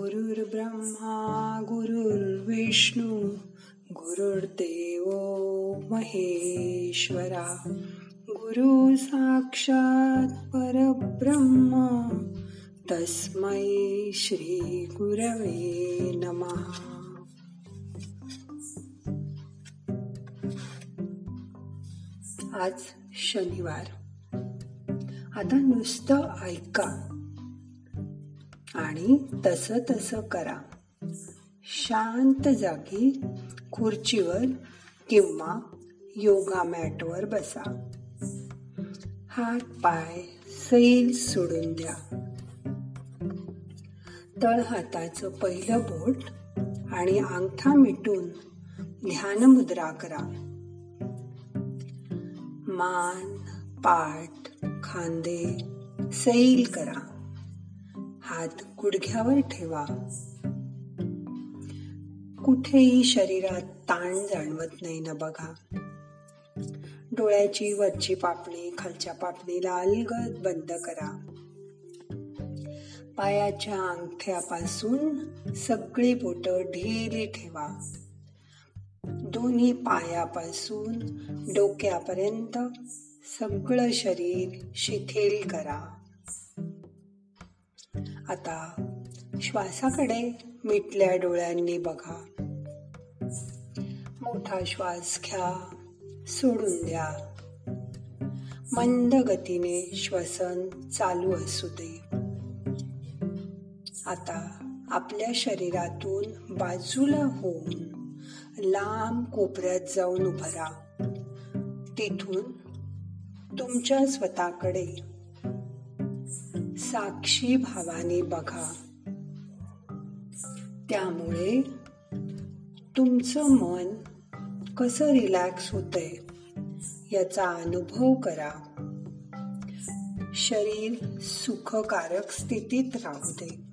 गुरुर्ब्रह्मा गुरुर्विष्णू गुरुर्देव महेश्वरा. गुरु साक्षात परब्रह्म तस्मै श्री गुरवे नमः. आज शनिवार. आता नुसतं ऐका. आणि तसं तसं करा. शांत जागी खुर्चीवर किंवा योगा मॅटवर बसा. हात पाय सैल सोडून द्या. तळ हाताचं पहिलं बोट आणि अंगठा मिटून ध्यान मुद्रा करा. मान पाठ खांदे सैल करा. हात गुडघ्यावर ठेवा. कुठेही शरीरात ताण जाणवत नाही ना बघा. डोळ्याची वरची पापणी खालच्या पापणीला अलगद बंद करा. पायाच्या अंगठ्यापासून सगळी बोट ढिली ठेवा. दोन्ही पायापासून डोक्यापर्यंत सगळं शरीर शिथिल करा. आता श्वासाकडे मिटल्या डोळ्यांनी बघा. मोठा श्वास घ्या सोडून द्या. मंद गतीने श्वसन चालू असू दे. आता आपल्या शरीरातून बाजूला होऊन लांब कोपऱ्यात जाऊन उभरा तिथून तुमच्या स्वतःकडे साक्षी भावाने बघा. त्यामुळे तुमचं मन कसं रिलॅक्स होतंय याचा अनुभव करा. शरीर सुखकारक स्थितीत राहू दे.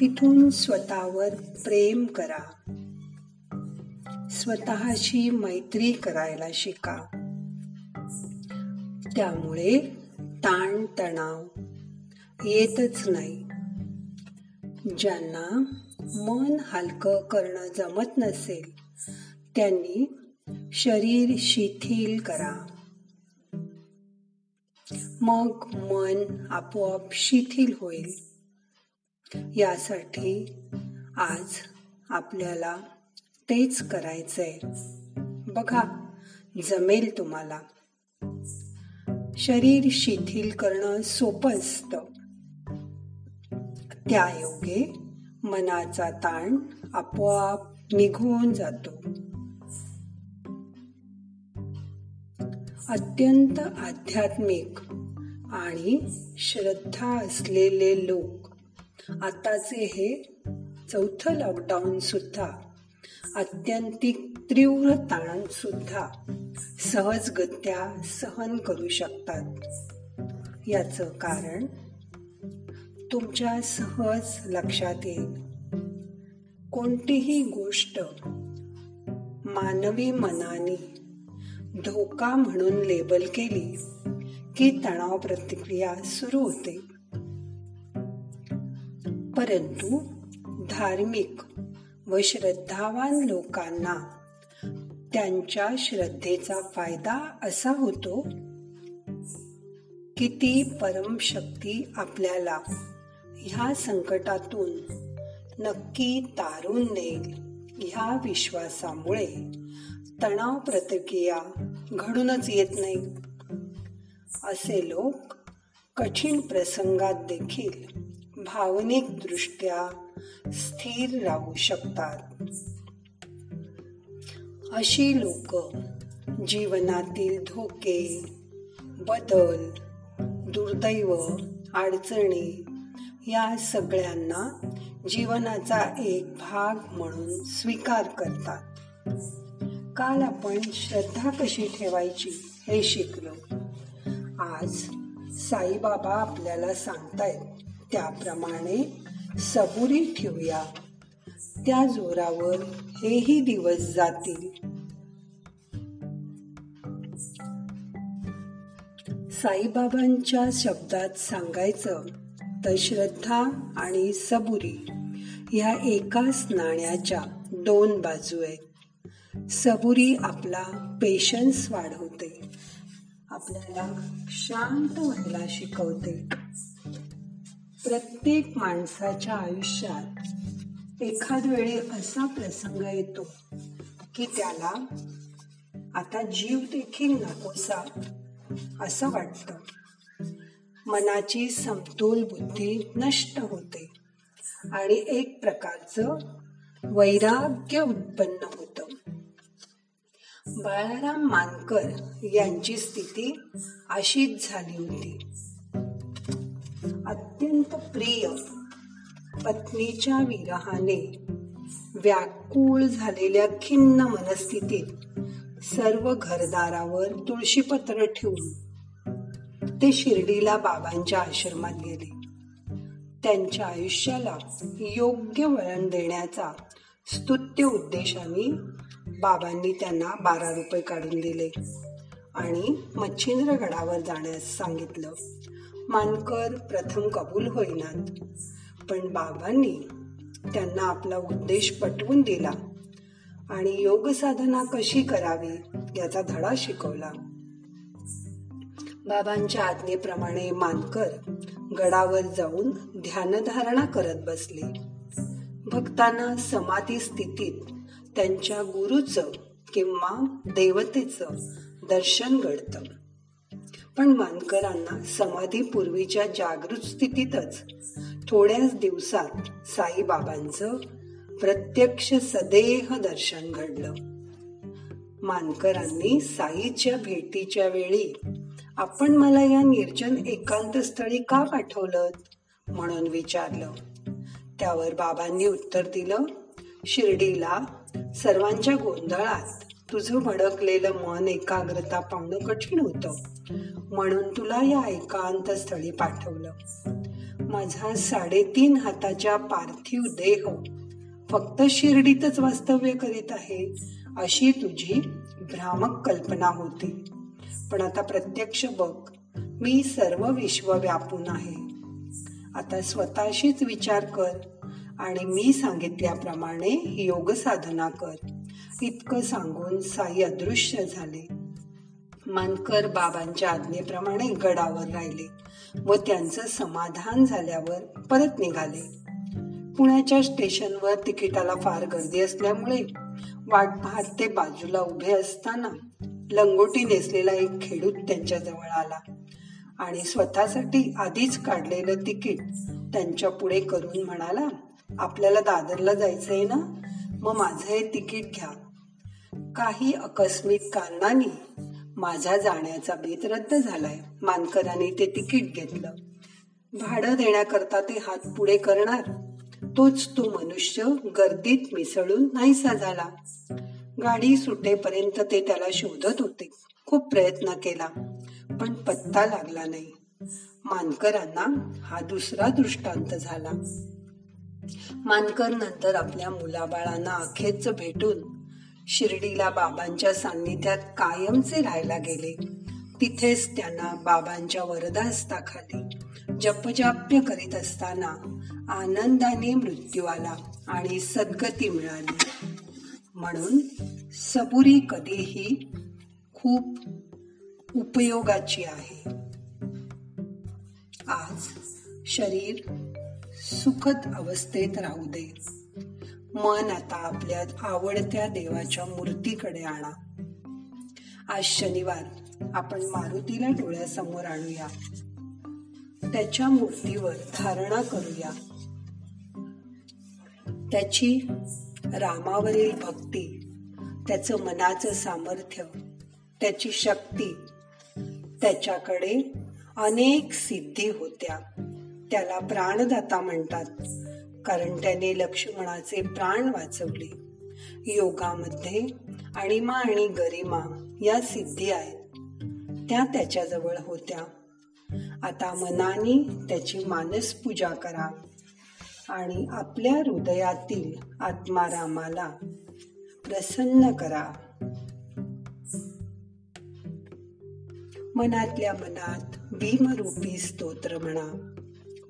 तिथून स्वतःवर प्रेम करा. स्वतःशी मैत्री करायला शिका. त्यामुळे ताणतणाव येतच नाही. ज्यांना मन हलकं करणं जमत नसेल त्यांनी शरीर शिथिल करा. मग मन आपोआप शिथिल होईल. यासाठी आज आपल्याला तेच करायचंय. बघा जमेल तुम्हाला. शरीर शिथिल करणं सोपं असतं. त्यायोगे मनाचा ताण आपोआप निघून जातो. अत्यंत आध्यात्मिक आणि श्रद्धा असलेले लोक आताचे हे चौथं लॉकडाऊन सुद्धा अत्यंतिक तीव्र ताण सुद्धा सहजगत्या सहन करू शकतात. याचं कारण तुमच्या सहज लक्षात येईल. कोणतीही गोष्ट मानवी मनाने धोका म्हणून लेबल केली की तणाव प्रतिक्रिया सुरू होते. परंतु धार्मिक व श्रद्धावान लोकांना. त्यांच्या श्रद्धेचा फायदा असा होतो की ती परमशक्ती आपल्याला ह्या संकटातून नक्की तारून नेईल. ह्या विश्वासामुळे तणाव प्रतिक्रिया घडूनच येत नाही. असे लोक कठीण प्रसंगात देखील भावनिक दृष्ट्या स्थिर राहू शकतात. अशी लोक जीवनातील धोके बदल दुर्दैव अडचणी या सगळ्यांना जीवनाचा एक भाग म्हणून स्वीकार करतात. काल आपण श्रद्धा कशी ठेवायची हे शिकलो. आज साईबाबा आपल्याला सांगतायत. त्याप्रमाणे सबुरी ठेवूया. त्या जोरावर हेही दिवस जातील. साईबाबांच्या शब्दात सांगायचं तर श्रद्धा आणि सबुरी ह्या एकाच नाण्याच्या दोन बाजू आहेत. सबुरी आपला पेशन्स वाढवते. आपल्याला शांत व्हायला शिकवते. प्रत्येक माणसाच्या आयुष्यात एखाद वेळी असा प्रसंग येतो की त्याला आता जीव देखील नकोसा असं वाटतं. मनाची समतोल बुद्धी नष्ट होते आणि एक प्रकारचं वैराग्य उत्पन्न होतं. बाळाराम मानकर यांची स्थिती अशीच झाली होती. अत्यंत प्रिय पत्नीच्या विरहाने व्याकुळ झालेल्या खिन्न मनस्थितीत सर्व घरदारावर तुळशीपत्र ठेवून ते शिर्डीला बाबांच्या आश्रमात गेले. त्यांच्या आयुष्याला योग्य वळण देण्याचा स्तुत्य उद्देशाने बाबांनी त्यांना बारा रुपये काढून दिले आणि मच्छिंद्रगडावर जाण्यास सांगितलं. मानकर प्रथम कबूल होईनात. पण बाबांनी त्यांना आपला उद्देश पटवून दिला आणि योग साधना कशी करावी याचा धडा शिकवला. बाबांच्या आज्ञेप्रमाणे मानकर गडावर जाऊन ध्यानधारणा करत बसले. भक्तांना समाधी स्थितीत त्यांच्या गुरुचं किंवा देवतेचं दर्शन घडतं. पण मानकरांना समाधीपूर्वीच्या जागृत स्थितीतच थोड्याच दिवसात साईबाबांचं प्रत्यक्ष सदेह दर्शन घडलं. मानकरांनी साईच्या भेटीच्या वेळी आपण मला या निर्जन एकांत स्थळी का पाठवलं म्हणून विचारलं. त्यावर बाबांनी उत्तर दिलं शिर्डीला सर्वांच्या गोंधळात तुझं भडकलेलं मन एकाग्रता पावणं कठीण होतं. म्हणून तुला या एकांत स्थळी पाठवलं. माझा साडेतीन हाताच्या पार्थिव देह फक्त शिर्डीतच वास्तव्य करीत आहे अशी तुझी भ्रामक कल्पना होती. पण आता प्रत्यक्ष बघ मी सर्व विश्व व्यापून आहे. आता स्वतःशीच विचार कर आणि मी सांगितल्याप्रमाणे योग साधना कर. इतकं सांगून साई अदृश्य झाले. मानकर बाबांच्या आज्ञेप्रमाणे गडावर राहिले व त्यांचं समाधान झाल्यावर परत निघाले. पुण्याच्या स्टेशनवर तिकिटाला फार गर्दी असल्यामुळे वाट पाहत ते बाजूला उभे असताना लंगोटी नेसलेला एक खेडूत त्यांच्या जवळ आला आणि स्वतःसाठी आधीच काढलेलं तिकीट त्यांच्या पुढे करून म्हणाला आपल्याला दादरला जायचंय ना? मग माझं हे तिकीट घ्या. काही अकस्मित कारणाने माझा जाण्याचा बेत रद्द झालाय. मानकरांनी ते तिकीट घेतलं. भाडं देण्याकरता ते हात पुढे करणार. तोच तो मनुष्य गर्दीत मिसळून नाहीसा झाला. गाडी सुटेपर्यंत ते त्याला शोधत होते. खूप प्रयत्न केला पण पत्ता लागला नाही. मानकरांना हा दुसरा दृष्टांत झाला. मानकर नंतर आपल्या मुलाबाळांना अखेरच भेटून शिर्डीला बाबांच्या सान्निध्यात कायमचे राहायला गेले. तिथेच त्यांना बाबांच्या वरदास्ताखाली जपजाप्य करीत असताना आनंदाने मृत्यू आला आणि सद्गती मिळाली. म्हणून सबुरी कधीही खूप उपयोगाची आहे. आज शरीर सुखद अवस्थेत राहू दे. मन आता आपल्या आवडत्या देवाच्या मूर्तीकडे आणा. आज शनिवार. आपण मारुतीला डोळ्यासमोर आणूया. त्याच्या मूर्तीवर धारणा करूया. त्याची रामावरील भक्ती त्याचं मनाचं सामर्थ्य त्याची शक्ती त्याच्याकडे अनेक सिद्धी होत्या. त्याला प्राणदाता म्हणतात. कारण त्याने लक्ष्मणाचे प्राण वाचवले. योगामध्ये अणिमा आणि गरिमा या सिद्धी आहेत. त्या त्याच्याजवळ होत्या. आता मनाने त्याची मानस पूजा करा आणि आपल्या हृदयातील आत्मारामाला प्रसन्न करा. मनातल्या मनात भीमरूपी स्तोत्र म्हणा.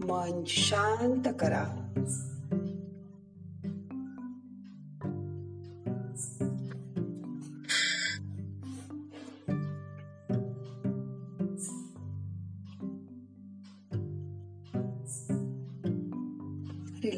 मन शांत करा.